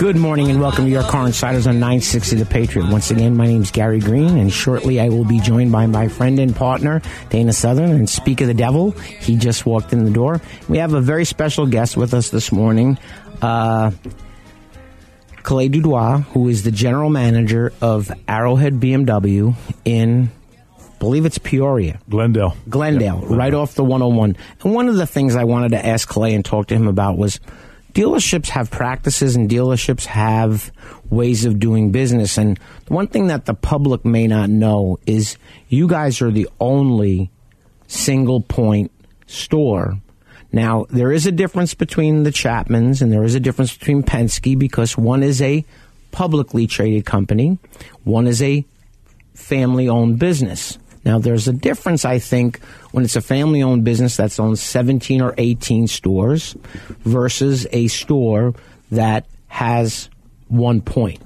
Good morning and welcome to your Car Insiders on 960 The Patriot. Once again, my name is Gary Green, and shortly I will be joined by my friend and partner, Dana Southern. And speak of the devil, he just walked in the door. We have a very special guest with us this morning, uh, Clay Dudois, who is the general manager of Arrowhead BMW in, I believe it's Peoria. Glendale. Glendale, right off the 101. And one of the things I wanted to ask Clay and talk to him about was dealerships have practices and dealerships have ways of doing business. And one thing that the public may not know is you guys are the only single point store. Now, there is a difference between the Chapmans and there is a difference between Penske because one is a publicly traded company, one is a family owned business. Now, there's a difference, I think, when it's a family owned business that's owned 17 or 18 stores versus a store that has one point.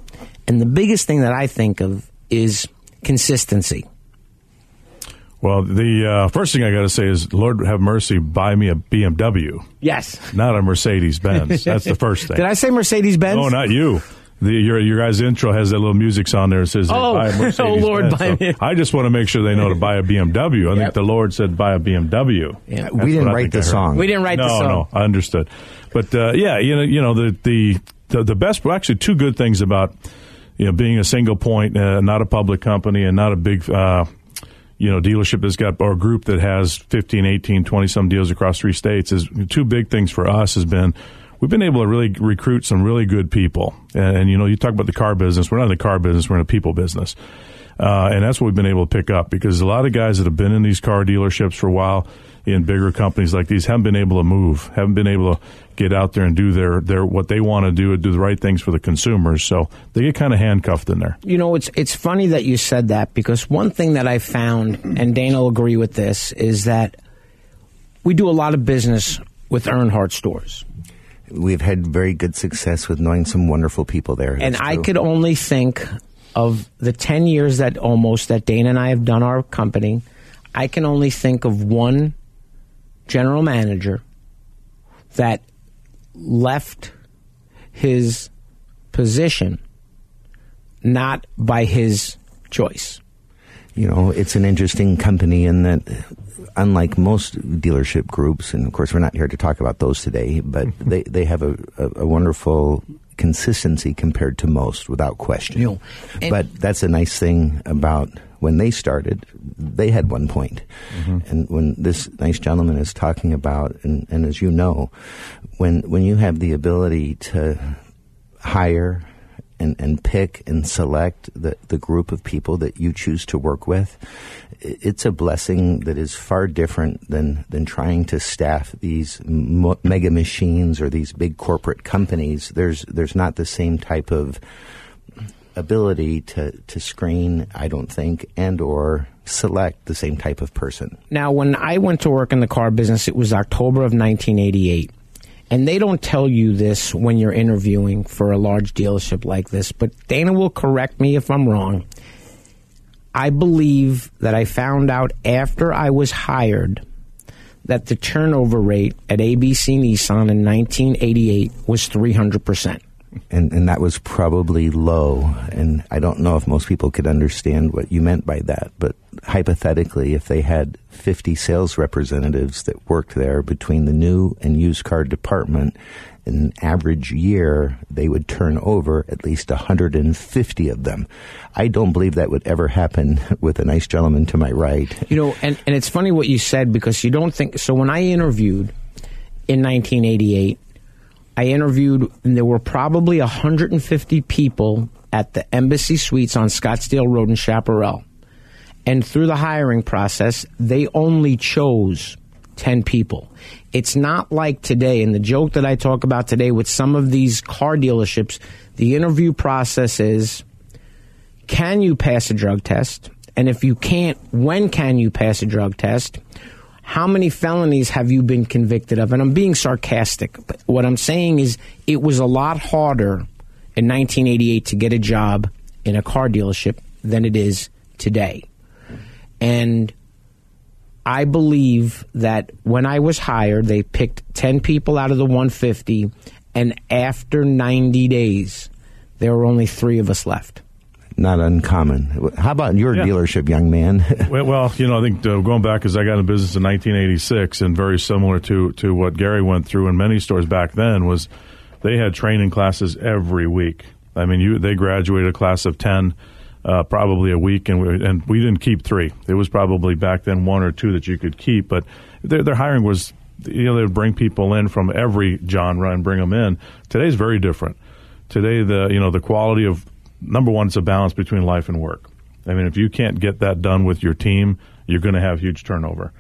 And the biggest thing that I think of is consistency. Well, the uh, first thing I got to say is, Lord have mercy, buy me a BMW, Yes. not a Mercedes Benz. That's the first thing. Did I say Mercedes Benz? No, not you. The, your your guys' intro has that little music on there. It says, Oh, buy a Mercedes oh, Lord, buy So me- I just want to make sure they know to buy a BMW. I Yep. think the Lord said, buy a BMW. Yeah. That's we didn't write the song. We didn't write no, the song. no, I understood. But uh, yeah, you know, you know the, the the the best. Well, actually, two good things about you know being a single point, uh, not a public company, and not a big. Uh, you know, dealership that's got, or group that has 15, 18, 20 some deals across three states is two big things for us has been we've been able to really recruit some really good people. And, and you know, you talk about the car business. We're not in the car business. We're in a people business. Uh, and that's what we've been able to pick up because a lot of guys that have been in these car dealerships for a while in bigger companies like these haven't been able to move, haven't been able to get out there and do their, their what they want to do and do the right things for the consumers. So they get kind of handcuffed in there. You know, it's it's funny that you said that because one thing that I found, and Dana will agree with this, is that we do a lot of business with Earnhardt stores. We've had very good success with knowing some wonderful people there. and I could only think of the 10 years that almost that Dana and I have done our company, I can only think of one general manager that left his position not by his choice. You know, it's an interesting company in that, unlike most dealership groups, and of course we're not here to talk about those today, but they, they have a, a, a wonderful consistency compared to most, without question. You know, but that's a nice thing about when they started, they had one point. Mm-hmm. And when this nice gentleman is talking about, and, and as you know, when when you have the ability to hire and, and pick and select the, the group of people that you choose to work with, it's a blessing that is far different than, than trying to staff these mega machines or these big corporate companies. There's, there's not the same type of ability to, to screen, I don't think, and or select the same type of person. Now, when I went to work in the car business, it was October of 1988. And they don't tell you this when you're interviewing for a large dealership like this, but Dana will correct me if I'm wrong. I believe that I found out after I was hired that the turnover rate at ABC Nissan in 1988 was 300%. And and that was probably low. And I don't know if most people could understand what you meant by that, but hypothetically, if they had 50 sales representatives that worked there between the new and used car department, in an average year, they would turn over at least 150 of them. I don't believe that would ever happen with a nice gentleman to my right. You know, and, and it's funny what you said because you don't think. So when I interviewed in 1988, I interviewed, and there were probably 150 people at the Embassy Suites on Scottsdale Road in Chaparral. And through the hiring process, they only chose 10 people. It's not like today, and the joke that I talk about today with some of these car dealerships, the interview process is can you pass a drug test? And if you can't, when can you pass a drug test? How many felonies have you been convicted of? And I'm being sarcastic, but what I'm saying is it was a lot harder in 1988 to get a job in a car dealership than it is today. And I believe that when I was hired, they picked 10 people out of the 150, and after 90 days, there were only three of us left. Not uncommon. How about your Yeah. dealership, young man? Well, you know, I think uh, going back as I got in business in 1986, and very similar to to what Gary went through in many stores back then was they had training classes every week. I mean, you they graduated a class of ten. Uh, probably a week, and we, and we didn't keep three. It was probably back then one or two that you could keep, but their, their hiring was, you know, they would bring people in from every genre and bring them in. Today's very different. Today, the you know the quality of number one, it's a balance between life and work. I mean, if you can't get that done with your team, you're going to have huge turnover.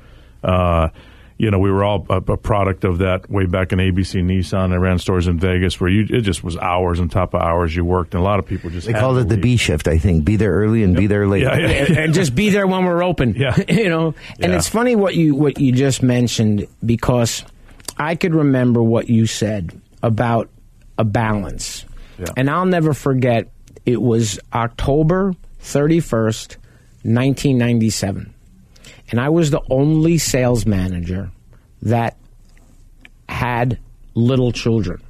Uh, you know, we were all a, a product of that way back in ABC Nissan. I ran stores in Vegas where you it just was hours on top of hours you worked, and a lot of people just They had called to it the. B shift, I think. Be there early and be there late. Yeah, yeah. and, and just be there when we're open. Yeah. you know. And Yeah. it's funny what you what you just mentioned because I could remember what you said about a balance, Yeah. and I'll never forget. It was October thirty first, nineteen ninety seven, and I was the only sales manager that had little children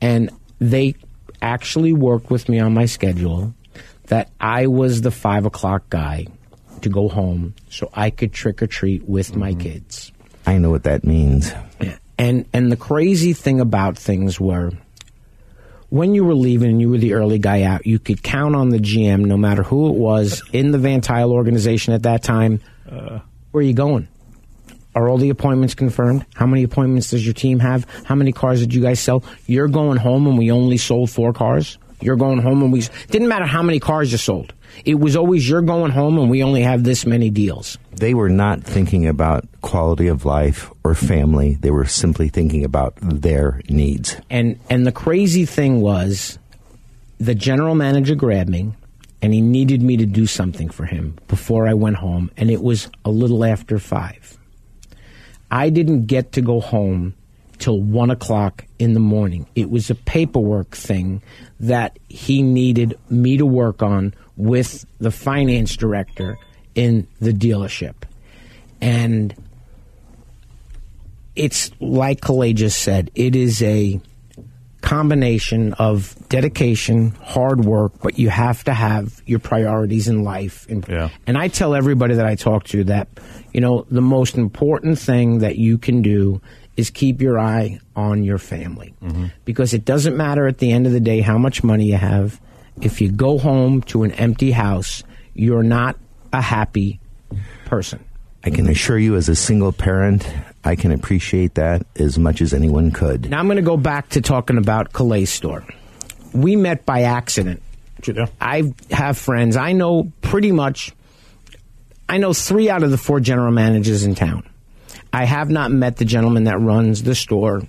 and they actually worked with me on my schedule that I was the five o'clock guy to go home so I could trick or treat with my mm-hmm. kids. I know what that means. And and the crazy thing about things were when you were leaving and you were the early guy out, you could count on the GM, no matter who it was in the Van Tuyl organization at that time. where are you going? Are all the appointments confirmed? How many appointments does your team have? How many cars did you guys sell? You're going home and we only sold four cars. You're going home and we didn't matter how many cars you sold. It was always you're going home and we only have this many deals. They were not thinking about quality of life or family. They were simply thinking about their needs. And and the crazy thing was, the general manager grabbed me, and he needed me to do something for him before I went home, and it was a little after five. I didn't get to go home till one o'clock in the morning. It was a paperwork thing that he needed me to work on with the finance director in the dealership, and it's like Clay just said. It is a combination of dedication, hard work, but you have to have your priorities in life. And, Yeah. and I tell everybody that I talk to that, you know, the most important thing that you can do is keep your eye on your family. Mm-hmm. Because it doesn't matter at the end of the day how much money you have. If you go home to an empty house, you're not a happy person. I can assure you, as a single parent, I can appreciate that as much as anyone could. Now I'm going to go back to talking about Clay store. We met by accident. Yeah. I have friends. I know pretty much. I know three out of the four general managers in town. I have not met the gentleman that runs the store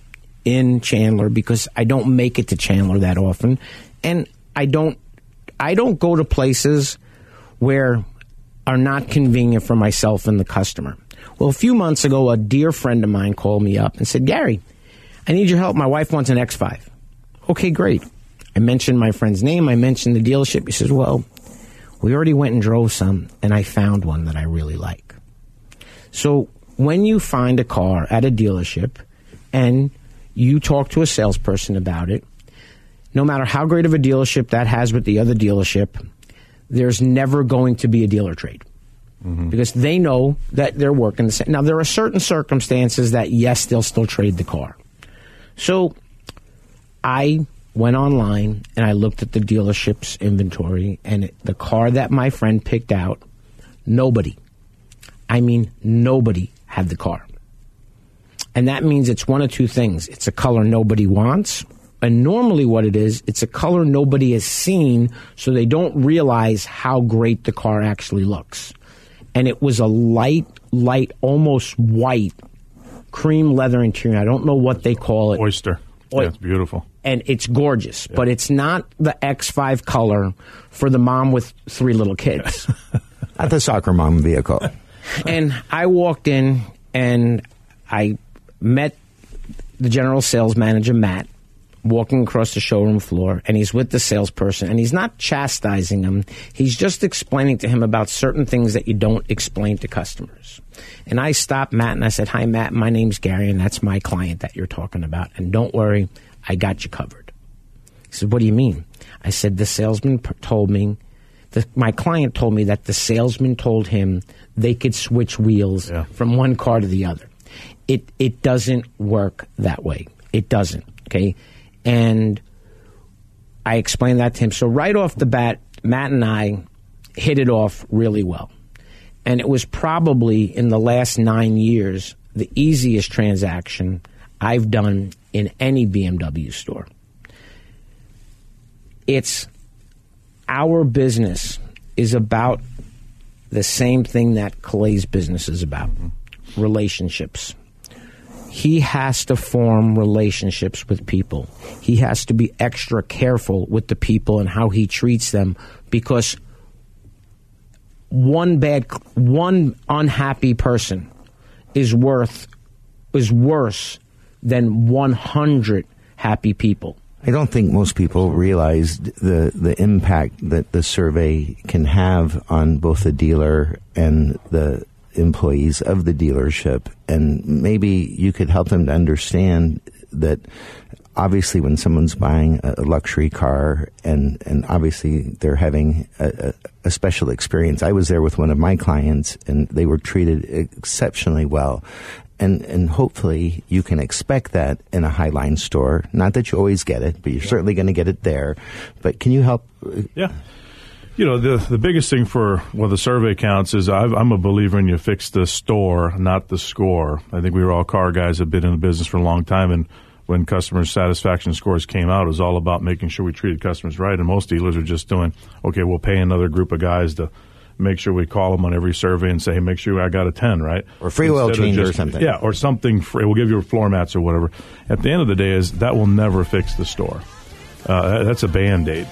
in Chandler because I don't make it to Chandler that often, and I don't. I don't go to places where are not convenient for myself and the customer. Well, a few months ago, a dear friend of mine called me up and said, Gary, I need your help. My wife wants an X5. Okay, great. I mentioned my friend's name. I mentioned the dealership. He says, Well, we already went and drove some, and I found one that I really like. So when you find a car at a dealership and you talk to a salesperson about it, no matter how great of a dealership that has with the other dealership, there's never going to be a dealer trade mm-hmm. because they know that they're working the same. Now, there are certain circumstances that, yes, they'll still trade the car. So I went online and I looked at the dealership's inventory, and it, the car that my friend picked out, nobody, I mean, nobody had the car. And that means it's one of two things it's a color nobody wants. And normally, what it is, it's a color nobody has seen, so they don't realize how great the car actually looks. And it was a light light, almost white, cream leather interior. I don't know what they call it. Oyster. Oy- Yeah, it's beautiful. and it's gorgeous, but it's not the X5 color for the mom with three little kids. Not the soccer mom vehicle. And I walked in and I met the general sales manager, Matt, walking across the showroom floor, and he's with the salesperson, and he's not chastising him. He's just explaining to him about certain things that you don't explain to customers. And I stopped Matt and I said, Hi, Matt, my name's Gary, and that's my client that you're talking about. And don't worry, I got you covered. He said, What do you mean? I said, The salesman told me, the, my client told me that the salesman told him they could switch wheels Yeah. from one car to the other. It, it doesn't work that way. It doesn't. Okay. And I explained that to him. So right off the bat, Matt and I hit it off really well. And it was probably in the last nine years the easiest transaction I've done in any BMW store. It's our business is about the same thing that Clay's business is about relationships. He has to form relationships with people. He has to be extra careful with the people and how he treats them because one bad one unhappy person is worth is worse than 100 happy people. I don't think most people realize the the impact that the survey can have on both the dealer and the employees of the dealership, and maybe you could help them to understand that. Obviously, when someone's buying a a luxury car, and and obviously they're having a, a, a special experience. I was there with one of my clients, and they were treated exceptionally well and and hopefully you can expect that in a Highline store. Not that you always get it, but you're certainly going to get it there. But can you help? uh, Yeah. You know, the the biggest thing for well, the survey counts is I've, I'm a believer in you fix the store, not the score. I think we were all car guys have been in the business for a long time, and when customer satisfaction scores came out, it was all about making sure we treated customers right. And most dealers are just doing, okay, we'll pay another group of guys to make sure we call them on every survey and say, hey, make sure I got a 10, right? Or free oil Instead of change or something. Yeah, or something free. We'll give you floor mats or whatever. At the end of the day, is that will never fix the store. Uh, that's a band aid.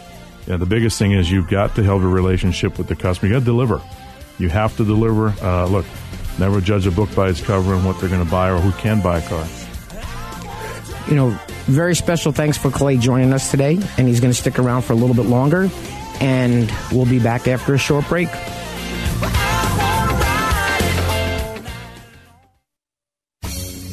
Yeah, the biggest thing is you've got to have a relationship with the customer. You got to deliver. You have to deliver. Uh, look, never judge a book by its cover and what they're going to buy or who can buy a car. you know, very special thanks for Clay joining us today, and he's going to stick around for a little bit longer. And we'll be back after a short break.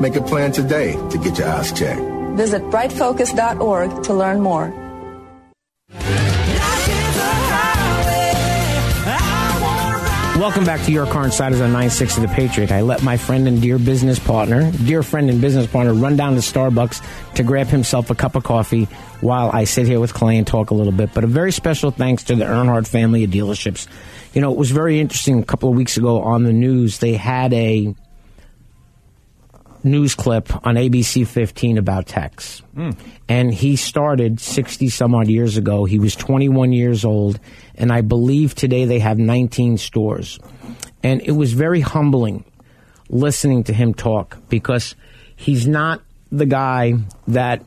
Make a plan today to get your eyes checked. Visit brightfocus.org to learn more. Welcome back to Your Car Insiders on 960 The Patriot. I let my friend and dear business partner, dear friend and business partner, run down to Starbucks to grab himself a cup of coffee while I sit here with Clay and talk a little bit. But a very special thanks to the Earnhardt family of dealerships. You know, it was very interesting a couple of weeks ago on the news. They had a news clip on ABC 15 about Tex. Mm. And he started 60 some odd years ago. He was 21 years old. And I believe today they have 19 stores. And it was very humbling listening to him talk because he's not the guy that,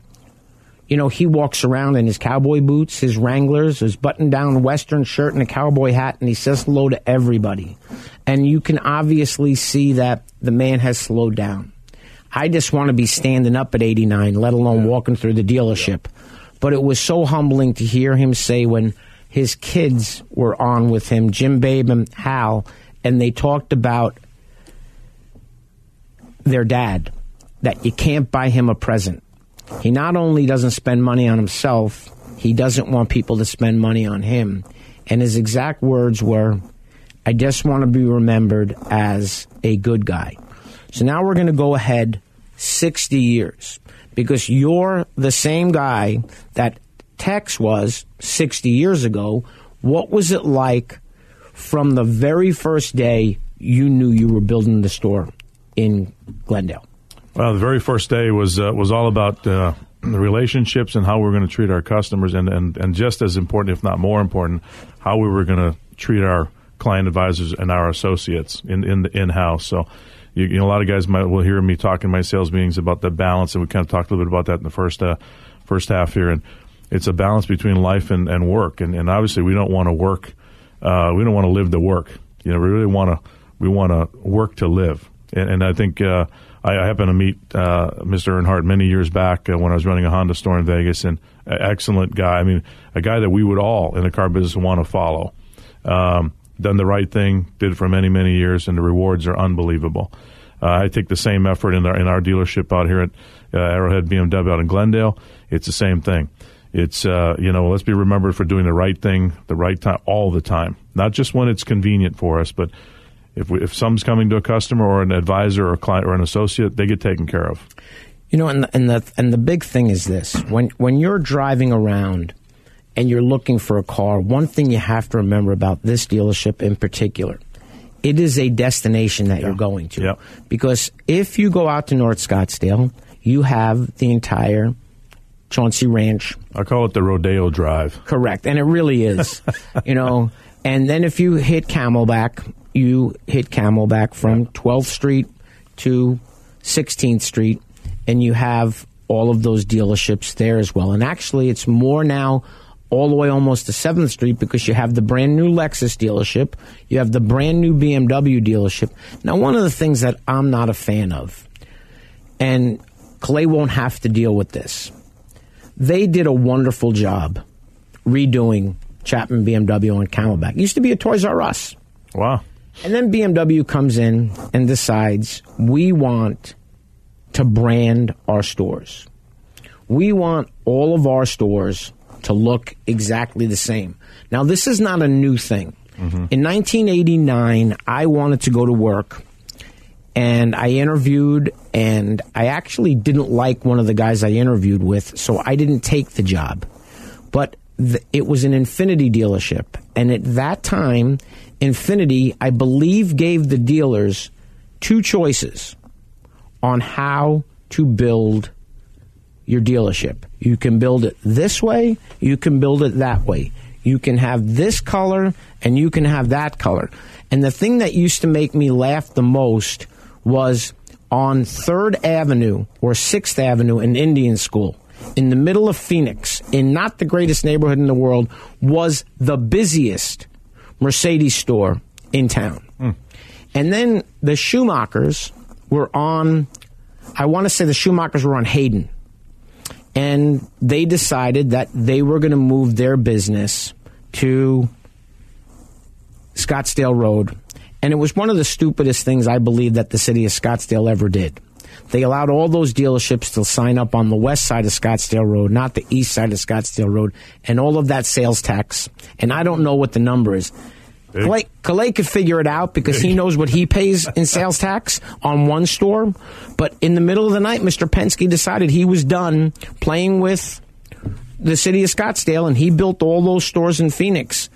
you know, he walks around in his cowboy boots, his Wranglers, his button down Western shirt, and a cowboy hat, and he says hello to everybody. And you can obviously see that the man has slowed down. I just want to be standing up at 89, let alone walking through the dealership. But it was so humbling to hear him say when his kids were on with him, Jim Babe and Hal, and they talked about their dad, that you can't buy him a present. He not only doesn't spend money on himself, he doesn't want people to spend money on him. And his exact words were, I just want to be remembered as a good guy. So now we're going to go ahead 60 years because you're the same guy that Tex was 60 years ago. What was it like from the very first day you knew you were building the store in Glendale? Well, the very first day was uh, was all about uh, the relationships and how we are going to treat our customers, and, and, and just as important, if not more important, how we were going to treat our client advisors and our associates in in the in house. So you, you know, a lot of guys might will hear me talk in my sales meetings about the balance, and we kind of talked a little bit about that in the first uh, first half here. And it's a balance between life and, and work, and, and obviously we don't want to work. Uh, we don't want to live to work. You know, we really want to we want to work to live. And, and I think uh, I, I happened to meet uh, Mr. Earnhardt many years back uh, when I was running a Honda store in Vegas, and an excellent guy. I mean, a guy that we would all in the car business want to follow. Um, done the right thing, did for many, many years, and the rewards are unbelievable. Uh, I take the same effort in our in our dealership out here at uh, Arrowhead BMW out in Glendale. It's the same thing. It's uh, you know let's be remembered for doing the right thing, the right time, all the time, not just when it's convenient for us, but if we, if someone's coming to a customer or an advisor or a client or an associate, they get taken care of. You know, and the, and the and the big thing is this: when when you're driving around and you're looking for a car, one thing you have to remember about this dealership in particular, it is a destination that yeah. you're going to. Yeah. Because if you go out to North Scottsdale, you have the entire Chauncey Ranch. I call it the Rodeo Drive. Correct, and it really is. you know, and then if you hit Camelback, you hit Camelback from 12th Street to 16th Street, and you have all of those dealerships there as well. And actually, it's more now all the way almost to 7th Street because you have the brand new Lexus dealership, you have the brand new BMW dealership. Now, one of the things that I'm not a fan of, and Clay won't have to deal with this, they did a wonderful job redoing Chapman BMW on Camelback. It used to be a Toys R Us. Wow. And then BMW comes in and decides we want to brand our stores. We want all of our stores to look exactly the same. Now, this is not a new thing. Mm-hmm. In 1989, I wanted to go to work and I interviewed, and I actually didn't like one of the guys I interviewed with, so I didn't take the job. But th- it was an Infiniti dealership, and at that time, Infiniti, I believe, gave the dealers two choices on how to build your dealership. You can build it this way, you can build it that way. You can have this color and you can have that color. And the thing that used to make me laugh the most was on 3rd Avenue or 6th Avenue in Indian School in the middle of Phoenix, in not the greatest neighborhood in the world, was the busiest Mercedes store in town. Hmm. And then the Schumachers were on, I want to say the Schumachers were on Hayden. And they decided that they were going to move their business to Scottsdale Road. And it was one of the stupidest things I believe that the city of Scottsdale ever did. They allowed all those dealerships to sign up on the west side of Scottsdale Road, not the east side of Scottsdale Road, and all of that sales tax. And I don't know what the number is. Clay, Clay could figure it out because he knows what he pays in sales tax on one store. But in the middle of the night, Mr. Penske decided he was done playing with the city of Scottsdale and he built all those stores in Phoenix.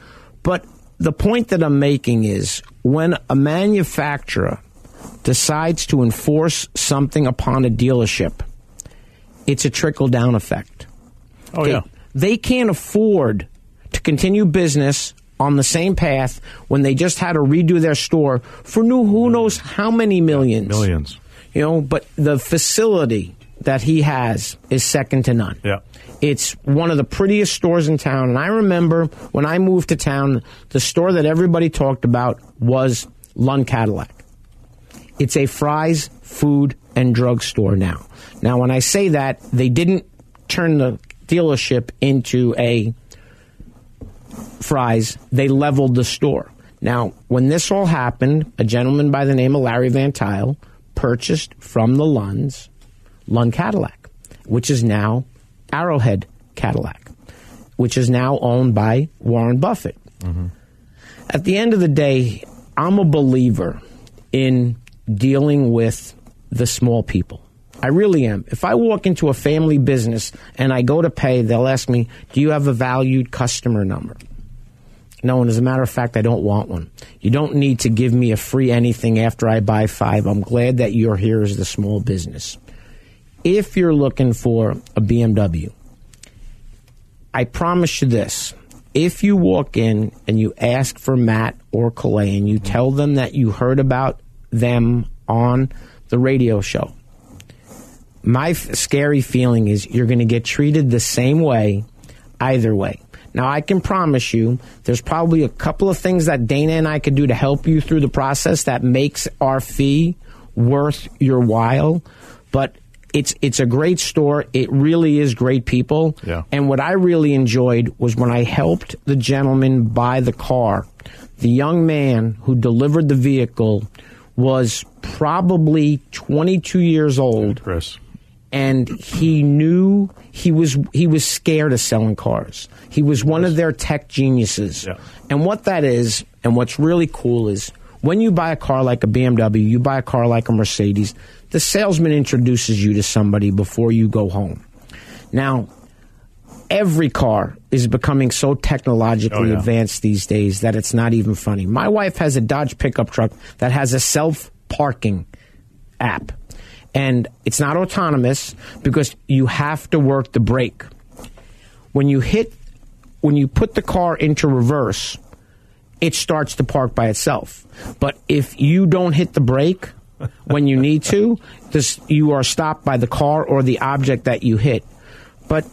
But the point that I'm making is when a manufacturer decides to enforce something upon a dealership, it's a trickle down effect. Oh, yeah. They can't afford to continue business on the same path when they just had to redo their store for new who mm. knows how many millions. Millions. You know, but the facility that he has is second to none. Yeah. It's one of the prettiest stores in town. And I remember when I moved to town, the store that everybody talked about was Lund Cadillac. It's a Fry's food and drug store now. Now, when I say that, they didn't turn the dealership into a Fry's, they leveled the store. Now, when this all happened, a gentleman by the name of Larry Van Tuyl purchased from the Lunds Lund Cadillac, which is now Arrowhead Cadillac, which is now owned by Warren Buffett. Mm-hmm. At the end of the day, I'm a believer in dealing with the small people. I really am. If I walk into a family business and I go to pay, they'll ask me, Do you have a valued customer number? No, and as a matter of fact, I don't want one. You don't need to give me a free anything after I buy five. I'm glad that you're here as the small business. If you're looking for a BMW, I promise you this. If you walk in and you ask for Matt or Clay and you tell them that you heard about them on the radio show, my f- scary feeling is you're going to get treated the same way either way. Now, I can promise you there's probably a couple of things that Dana and I could do to help you through the process that makes our fee worth your while. But it's it's a great store. It really is great people. Yeah. And what I really enjoyed was when I helped the gentleman buy the car. The young man who delivered the vehicle was probably 22 years old Chris. And he knew he was he was scared of selling cars. He was one of their tech geniuses. And what that is, and what's really cool is when you buy a car like a BMW, you buy a car like a Mercedes, the salesman introduces you to somebody before you go home. Now, every car is becoming so technologically Oh, yeah. advanced these days that it's not even funny. My wife has a Dodge pickup truck that has a self parking app. And it's not autonomous because you have to work the brake. When you hit, when you put the car into reverse, it starts to park by itself. But if you don't hit the brake when you need to, this, you are stopped by the car or the object that you hit. But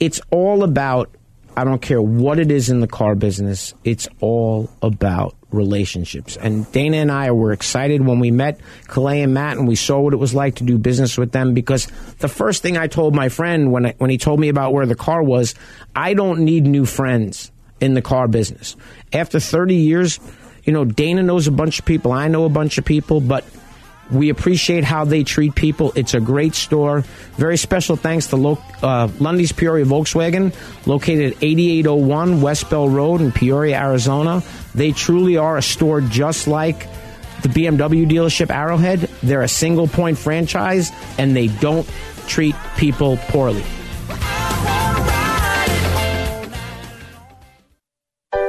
it's all about I don't care what it is in the car business, it's all about relationships. And Dana and I were excited when we met Clay and Matt and we saw what it was like to do business with them because the first thing I told my friend when I, when he told me about where the car was, I don't need new friends in the car business. After 30 years, you know, Dana knows a bunch of people, I know a bunch of people, but we appreciate how they treat people. It's a great store. Very special thanks to uh, Lundy's Peoria Volkswagen, located at 8801 West Bell Road in Peoria, Arizona. They truly are a store just like the BMW dealership Arrowhead. They're a single point franchise and they don't treat people poorly.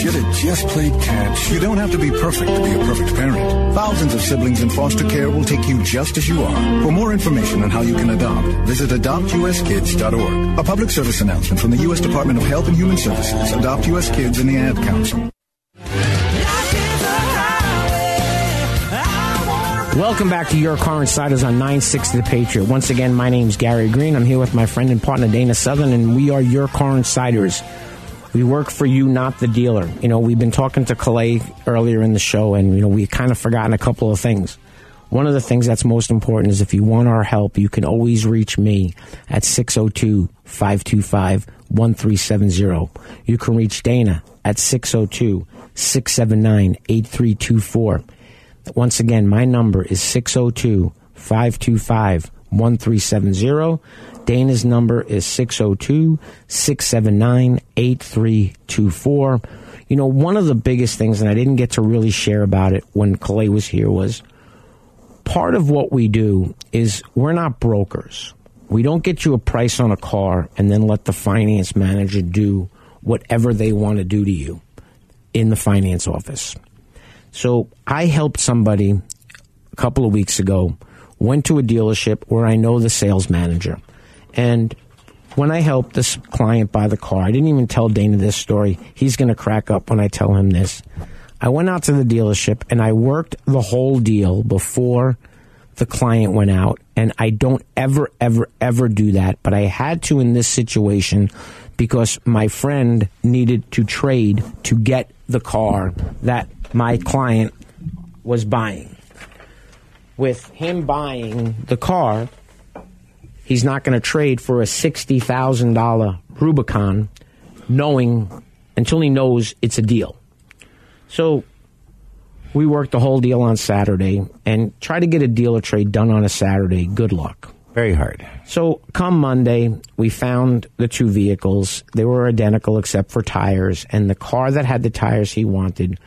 Should have just played catch. You don't have to be perfect to be a perfect parent. Thousands of siblings in foster care will take you just as you are. For more information on how you can adopt, visit adoptuskids.org. A public service announcement from the U.S. Department of Health and Human Services, Adopt U.S. Kids, and the Ad Council. Welcome back to Your Car Insiders on 960 The Patriot. Once again, my name is Gary Green. I'm here with my friend and partner Dana Southern, and we are Your Car Insiders. We work for you, not the dealer. You know, we've been talking to Clay earlier in the show, and, you know, we kind of forgotten a couple of things. One of the things that's most important is if you want our help, you can always reach me at 602 525 1370. You can reach Dana at 602 679 8324. Once again, my number is 602 525 1370. Dana's number is 602 679 8324. You know, one of the biggest things, and I didn't get to really share about it when Clay was here, was part of what we do is we're not brokers. We don't get you a price on a car and then let the finance manager do whatever they want to do to you in the finance office. So I helped somebody a couple of weeks ago, went to a dealership where I know the sales manager. And when I helped this client buy the car, I didn't even tell Dana this story. He's going to crack up when I tell him this. I went out to the dealership and I worked the whole deal before the client went out. And I don't ever, ever, ever do that. But I had to in this situation because my friend needed to trade to get the car that my client was buying. With him buying the car, he's not going to trade for a $60,000 Rubicon knowing until he knows it's a deal. So we worked the whole deal on Saturday and try to get a dealer trade done on a Saturday. Good luck. Very hard. So come Monday, we found the two vehicles. They were identical except for tires, and the car that had the tires he wanted,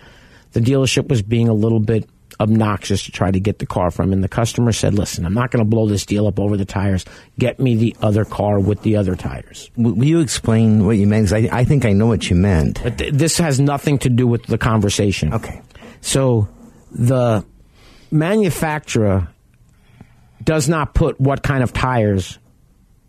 the dealership was being a little bit obnoxious to try to get the car from. And the customer said, listen, I'm not going to blow this deal up over the tires. Get me the other car with the other tires. Will you explain what you meant? I, I think I know what you meant. But th- this has nothing to do with the conversation. Okay. So the manufacturer does not put what kind of tires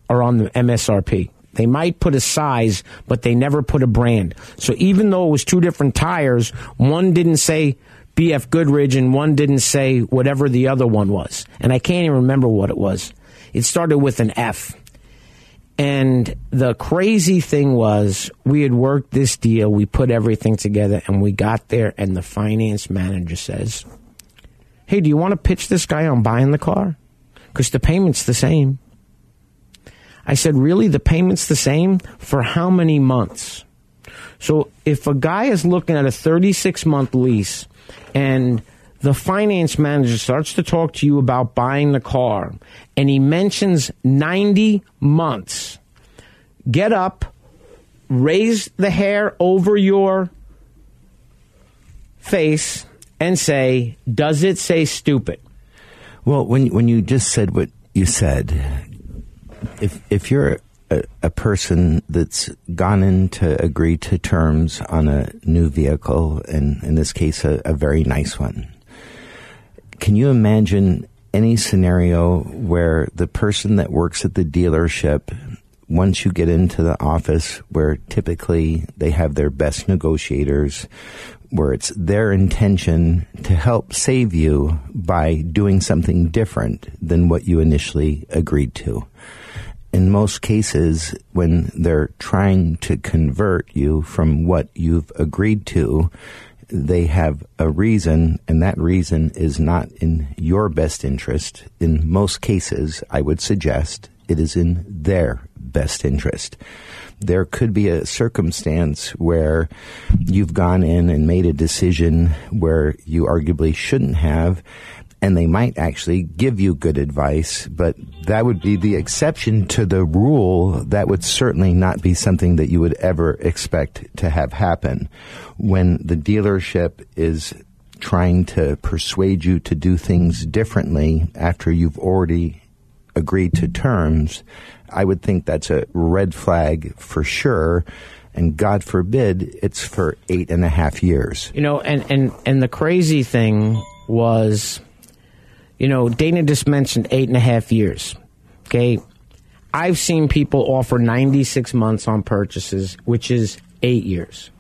are on the MSRP. They might put a size, but they never put a brand. So even though it was two different tires, one didn't say BF Goodrich and one didn't say whatever the other one was. And I can't even remember what it was. It started with an F. And the crazy thing was, we had worked this deal, we put everything together, and we got there, and the finance manager says, Hey, do you want to pitch this guy on buying the car? Because the payment's the same. I said, Really? The payment's the same? For how many months? So if a guy is looking at a 36 month lease and the finance manager starts to talk to you about buying the car and he mentions 90 months, get up, raise the hair over your face and say, Does it say stupid? Well, when when you just said what you said, if if you're a, a person that's gone in to agree to terms on a new vehicle, and in this case, a, a very nice one, can you imagine any scenario where the person that works at the dealership once you get into the office where typically they have their best negotiators, where it's their intention to help save you by doing something different than what you initially agreed to. In most cases, when they're trying to convert you from what you've agreed to, they have a reason, and that reason is not in your best interest. In most cases, I would suggest it is in their best interest. There could be a circumstance where you've gone in and made a decision where you arguably shouldn't have, and they might actually give you good advice, but that would be the exception to the rule. That would certainly not be something that you would ever expect to have happen. When the dealership is trying to persuade you to do things differently after you've already agreed to terms, I would think that's a red flag for sure. And God forbid it's for eight and a half years. You know, and, and, and the crazy thing was, you know, Dana just mentioned eight and a half years. Okay. I've seen people offer 96 months on purchases, which is eight years.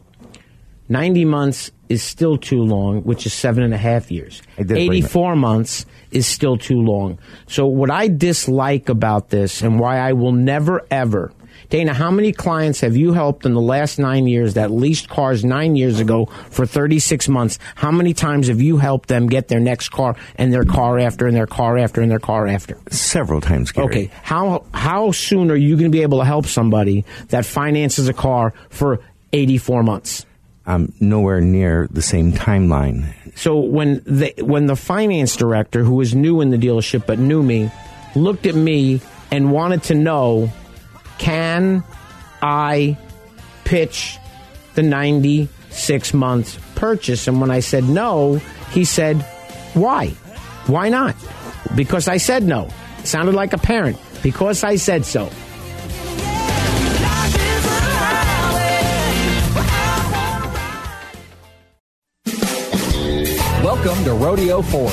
90 months is still too long, which is seven and a half years. 84 months is still too long. So, what I dislike about this and why I will never ever. Dana, how many clients have you helped in the last nine years that leased cars nine years ago for 36 months? How many times have you helped them get their next car and their car after and their car after and their car after? Several times, Gary. Okay. How, how soon are you going to be able to help somebody that finances a car for 84 months? I'm nowhere near the same timeline. So when the when the finance director, who was new in the dealership but knew me, looked at me and wanted to know, can I pitch the 96 months purchase? And when I said no, he said, why? Why not? Because I said no. sounded like a parent. Because I said so. Welcome to Rodeo Ford,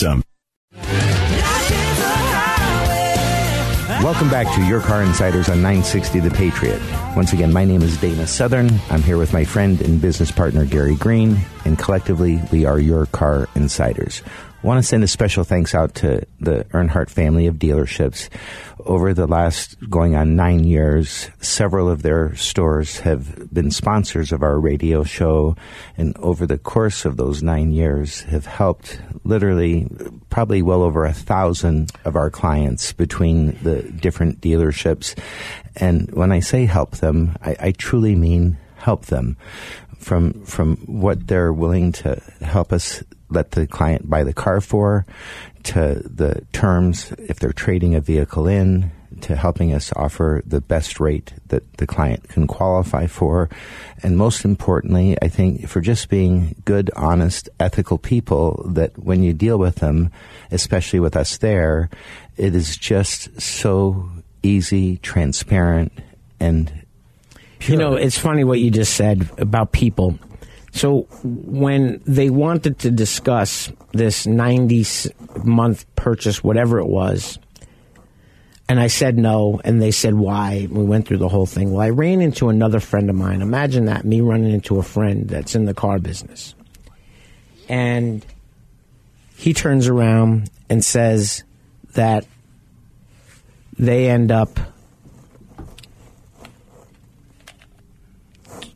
system. Welcome back to Your Car Insiders on 960 The Patriot. Once again, my name is Dana Southern. I'm here with my friend and business partner Gary Green, and collectively we are Your Car Insiders. Want to send a special thanks out to the Earnhardt family of dealerships. Over the last going on nine years, several of their stores have been sponsors of our radio show, and over the course of those nine years, have helped literally probably well over a thousand of our clients between the different dealerships. And when I say help them, I, I truly mean help them from from what they're willing to help us let the client buy the car for, to the terms if they're trading a vehicle in, to helping us offer the best rate that the client can qualify for. And most importantly, I think for just being good, honest, ethical people that when you deal with them, especially with us there, it is just so easy, transparent, and You know, it's funny what you just said about people. So when they wanted to discuss this 90 month purchase, whatever it was, and I said no, and they said why. We went through the whole thing. Well, I ran into another friend of mine. Imagine that, me running into a friend that's in the car business. And he turns around and says that they end up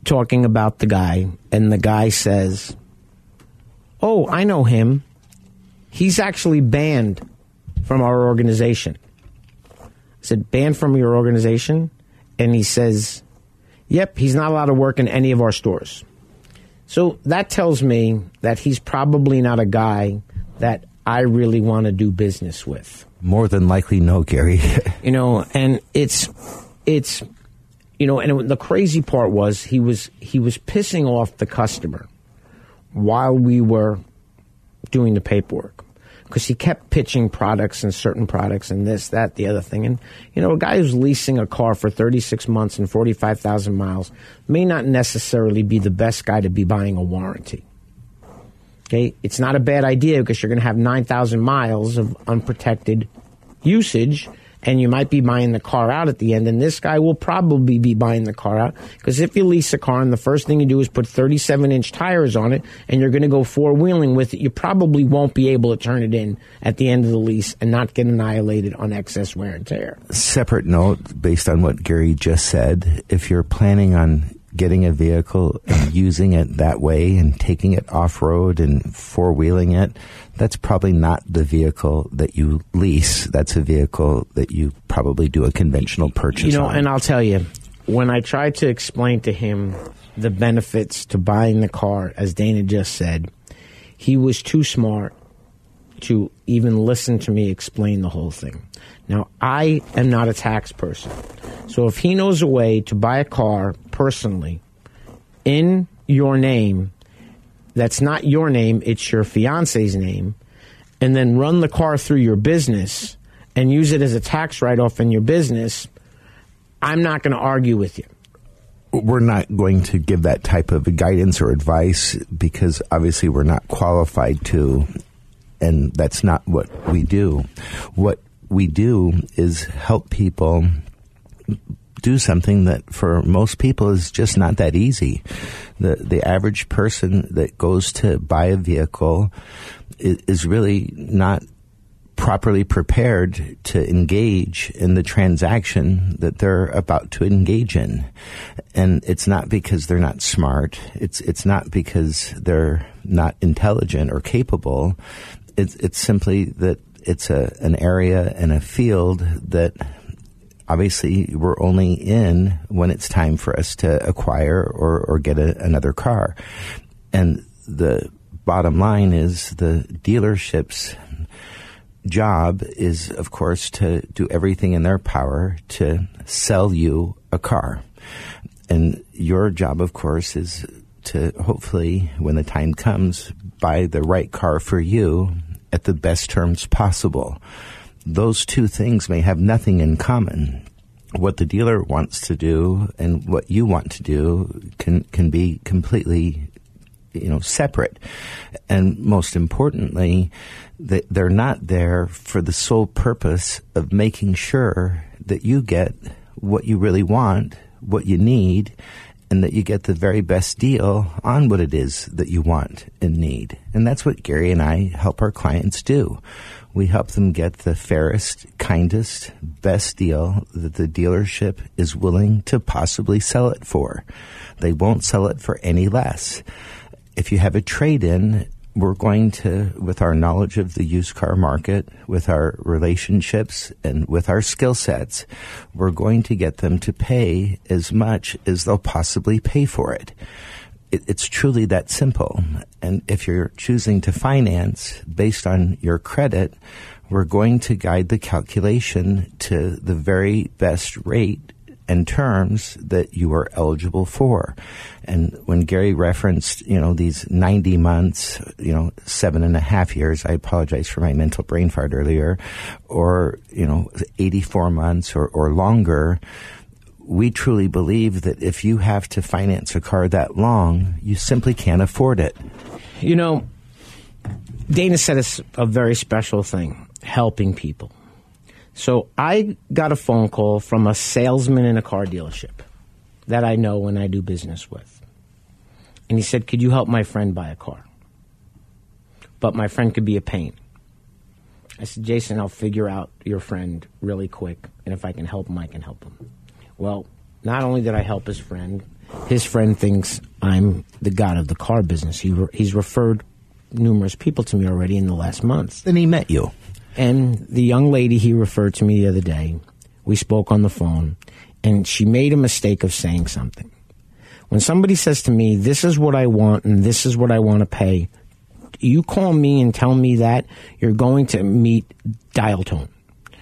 talking about the guy, and the guy says, Oh, I know him. He's actually banned from our organization. I said, Banned from your organization? And he says, Yep, he's not allowed to work in any of our stores. So that tells me that he's probably not a guy that I really want to do business with more than likely no, Gary. you know and it's it's you know and it, the crazy part was he was he was pissing off the customer while we were doing the paperwork. Because he kept pitching products and certain products and this that the other thing. And you know a guy who's leasing a car for 36 months and 45,000 miles may not necessarily be the best guy to be buying a warranty. Okay, it's not a bad idea because you're going to have 9,000 miles of unprotected usage and you might be buying the car out at the end. And this guy will probably be buying the car out because if you lease a car and the first thing you do is put 37 inch tires on it and you're going to go four wheeling with it, you probably won't be able to turn it in at the end of the lease and not get annihilated on excess wear and tear. Separate note, based on what Gary just said, if you're planning on getting a vehicle and using it that way and taking it off road and four wheeling it, that's probably not the vehicle that you lease. That's a vehicle that you probably do a conventional purchase. You know, on. and I'll tell you, when I tried to explain to him the benefits to buying the car, as Dana just said, he was too smart to even listen to me explain the whole thing. Now, I am not a tax person. So if he knows a way to buy a car personally in your name, that's not your name, it's your fiance's name, and then run the car through your business and use it as a tax write off in your business, I'm not going to argue with you. we're not going to give that type of guidance or advice because obviously we're not qualified to, and that's not what we do. What we do is help people do something that for most people is just not that easy. The the average person that goes to buy a vehicle is, is really not properly prepared to engage in the transaction that they're about to engage in. And it's not because they're not smart. It's it's not because they're not intelligent or capable. It's it's simply that it's a an area and a field that obviously we're only in when it's time for us to acquire or, or get a, another car. And the bottom line is the dealerships job is, of course, to do everything in their power to sell you a car. And your job, of course, is to hopefully, when the time comes, buy the right car for you at the best terms possible. Those two things may have nothing in common. What the dealer wants to do and what you want to do can, can be completely you know separate and most importantly that they're not there for the sole purpose of making sure that you get what you really want, what you need, and that you get the very best deal on what it is that you want and need. And that's what Gary and I help our clients do. We help them get the fairest, kindest, best deal that the dealership is willing to possibly sell it for. They won't sell it for any less. If you have a trade in, we're going to, with our knowledge of the used car market, with our relationships, and with our skill sets, we're going to get them to pay as much as they'll possibly pay for it. it. It's truly that simple. And if you're choosing to finance based on your credit, we're going to guide the calculation to the very best rate and terms that you are eligible for. And when Gary referenced, you know, these 90 months, you know, seven and a half years, I apologize for my mental brain fart earlier, or, you know, 84 months or, or longer, we truly believe that if you have to finance a car that long, you simply can't afford it. You know, Dana said it's a very special thing, helping people. So I got a phone call from a salesman in a car dealership that I know and I do business with. And he said, Could you help my friend buy a car? But my friend could be a pain. I said, Jason, I'll figure out your friend really quick. And if I can help him, I can help him. Well, not only did I help his friend, his friend thinks I'm the god of the car business. He re- he's referred numerous people to me already in the last month. Then he met you. And the young lady he referred to me the other day, we spoke on the phone, and she made a mistake of saying something. When somebody says to me, This is what I want and this is what I want to pay, you call me and tell me that you're going to meet dial tone.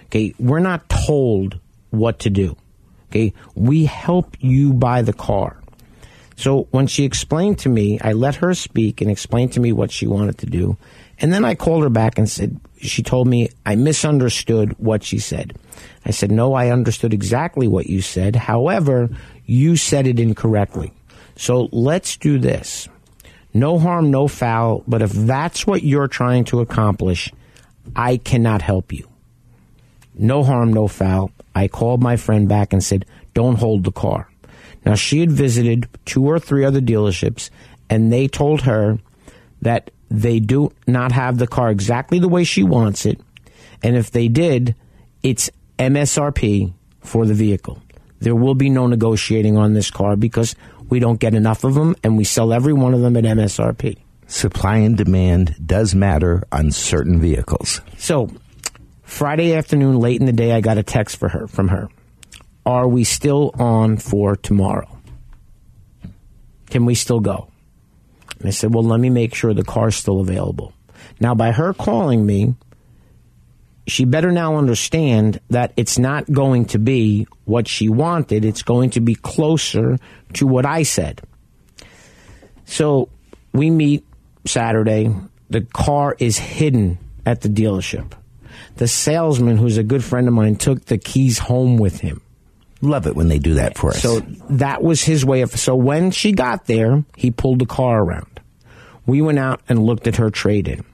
Okay, we're not told what to do. Okay, we help you buy the car. So when she explained to me, I let her speak and explain to me what she wanted to do. And then I called her back and said, she told me I misunderstood what she said. I said, no, I understood exactly what you said. However, you said it incorrectly. So let's do this. No harm, no foul. But if that's what you're trying to accomplish, I cannot help you. No harm, no foul. I called my friend back and said, don't hold the car. Now, she had visited two or three other dealerships, and they told her that they do not have the car exactly the way she wants it. And if they did, it's MSRP for the vehicle. There will be no negotiating on this car because we don't get enough of them and we sell every one of them at MSRP. Supply and demand does matter on certain vehicles. So, Friday afternoon, late in the day, I got a text for her from her. Are we still on for tomorrow? Can we still go? And I said, well, let me make sure the car's still available. Now, by her calling me, she better now understand that it's not going to be what she wanted. It's going to be closer to what I said. So we meet Saturday. The car is hidden at the dealership. The salesman, who's a good friend of mine, took the keys home with him. Love it when they do that for us. So that was his way of. So when she got there, he pulled the car around. We went out and looked at her trade in.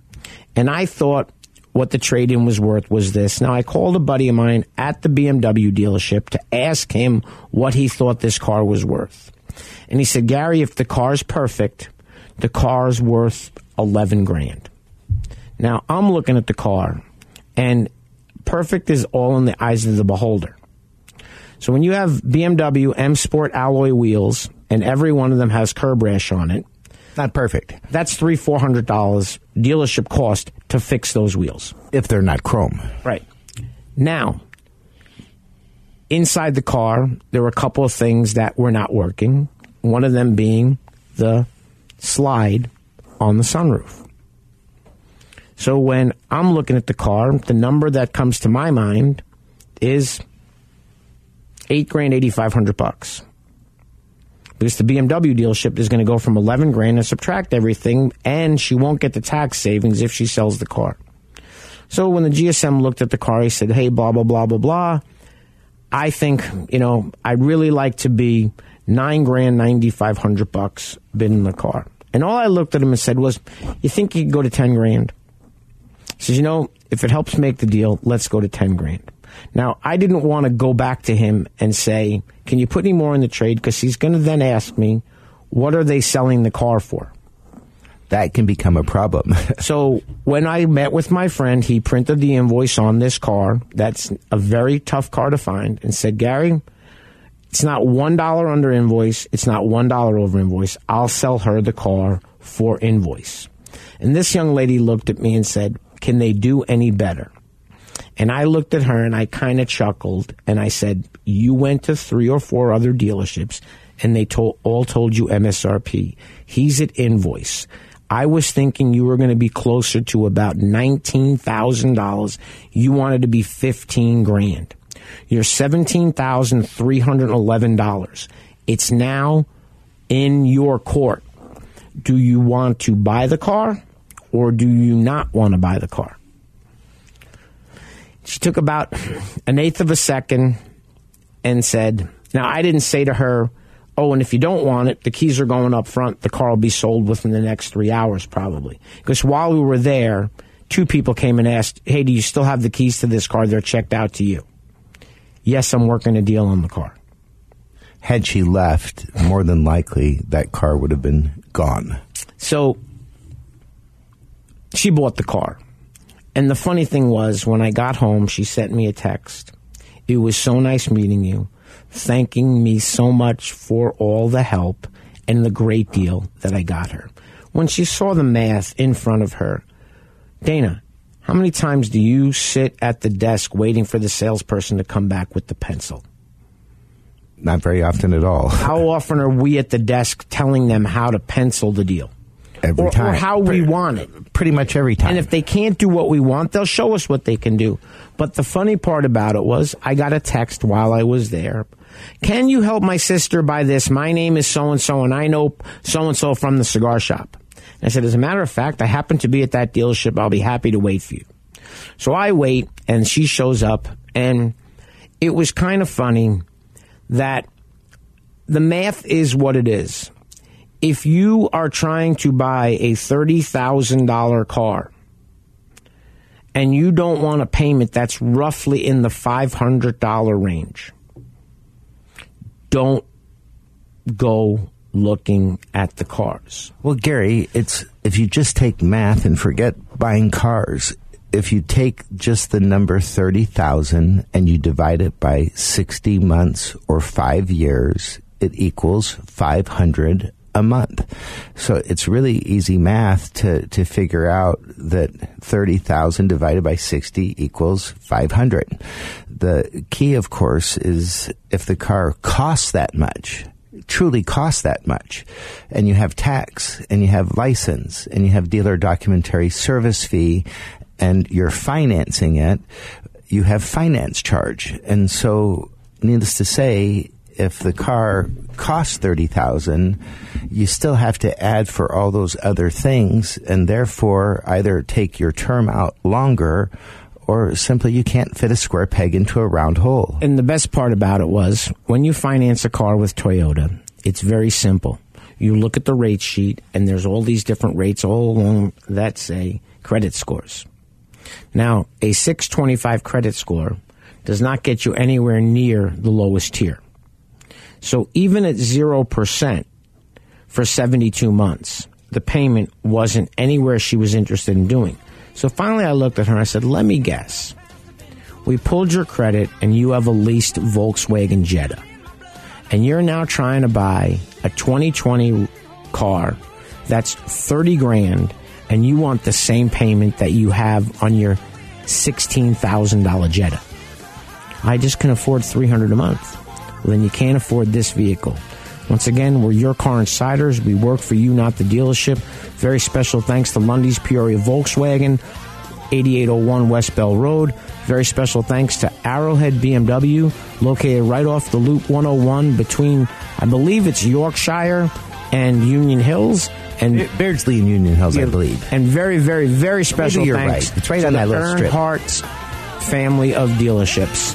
And I thought what the trade in was worth was this. Now, I called a buddy of mine at the BMW dealership to ask him what he thought this car was worth. And he said, Gary, if the car's perfect, the car's worth 11 grand. Now, I'm looking at the car, and perfect is all in the eyes of the beholder. So when you have BMW M Sport alloy wheels, and every one of them has curb rash on it, not perfect. That's three, four hundred dollars dealership cost to fix those wheels. If they're not chrome. Right. Now, inside the car, there were a couple of things that were not working. One of them being the slide on the sunroof. So when I'm looking at the car, the number that comes to my mind is eight grand, eighty five hundred bucks because the BMW dealership is going to go from 11 grand and subtract everything, and she won't get the tax savings if she sells the car. So when the GSM looked at the car, he said, "Hey, blah blah blah blah blah. I think you know I'd really like to be nine grand, ninety five hundred bucks bid in the car." And all I looked at him and said was, "You think you could go to ten grand?" He says, "You know, if it helps make the deal, let's go to ten grand." Now, I didn't want to go back to him and say, Can you put any more in the trade? Because he's going to then ask me, What are they selling the car for? That can become a problem. so when I met with my friend, he printed the invoice on this car. That's a very tough car to find, and said, Gary, it's not one dollar under invoice. It's not one dollar over invoice. I'll sell her the car for invoice. And this young lady looked at me and said, Can they do any better? And I looked at her and I kind of chuckled and I said, You went to three or four other dealerships and they told, all told you MSRP. He's at invoice. I was thinking you were going to be closer to about $19,000. You wanted to be 15 grand. You're $17,311. It's now in your court. Do you want to buy the car or do you not want to buy the car? She took about an eighth of a second and said, Now, I didn't say to her, Oh, and if you don't want it, the keys are going up front. The car will be sold within the next three hours, probably. Because while we were there, two people came and asked, Hey, do you still have the keys to this car? They're checked out to you. Yes, I'm working a deal on the car. Had she left, more than likely that car would have been gone. So she bought the car. And the funny thing was, when I got home, she sent me a text. It was so nice meeting you, thanking me so much for all the help and the great deal that I got her. When she saw the math in front of her, Dana, how many times do you sit at the desk waiting for the salesperson to come back with the pencil? Not very often at all. how often are we at the desk telling them how to pencil the deal? Every or, time. or how we want it. Pretty much every time. And if they can't do what we want, they'll show us what they can do. But the funny part about it was, I got a text while I was there. Can you help my sister buy this? My name is so and so, and I know so and so from the cigar shop. And I said, as a matter of fact, I happen to be at that dealership. I'll be happy to wait for you. So I wait, and she shows up, and it was kind of funny that the math is what it is if you are trying to buy a $30,000 car and you don't want a payment that's roughly in the $500 range, don't go looking at the cars. Well, Gary, it's if you just take math and forget buying cars, if you take just the number 30,000 and you divide it by 60 months or 5 years, it equals 500 a month. So it's really easy math to, to figure out that 30,000 divided by 60 equals 500. The key, of course, is if the car costs that much, truly costs that much, and you have tax, and you have license, and you have dealer documentary service fee, and you're financing it, you have finance charge. And so, needless to say, if the car costs 30,000, you still have to add for all those other things and therefore either take your term out longer or simply you can't fit a square peg into a round hole. And the best part about it was when you finance a car with Toyota, it's very simple. You look at the rate sheet and there's all these different rates all along that say credit scores. Now, a 625 credit score does not get you anywhere near the lowest tier. So even at 0% for 72 months, the payment wasn't anywhere she was interested in doing. So finally I looked at her and I said, let me guess. We pulled your credit and you have a leased Volkswagen Jetta. And you're now trying to buy a 2020 car that's 30 grand and you want the same payment that you have on your $16,000 Jetta. I just can afford 300 a month then you can't afford this vehicle. Once again, we're your car insiders. We work for you, not the dealership. Very special thanks to Lunde's Peoria Volkswagen, 8801 West Bell Road. Very special thanks to Arrowhead BMW, located right off the Loop 101 between, I believe it's Yorkshire and Union Hills. And Beardsley and Union Hills, I believe. And very, very, very special Maybe you're thanks right. It's right to on the that little strip. Earnhardt family of dealerships.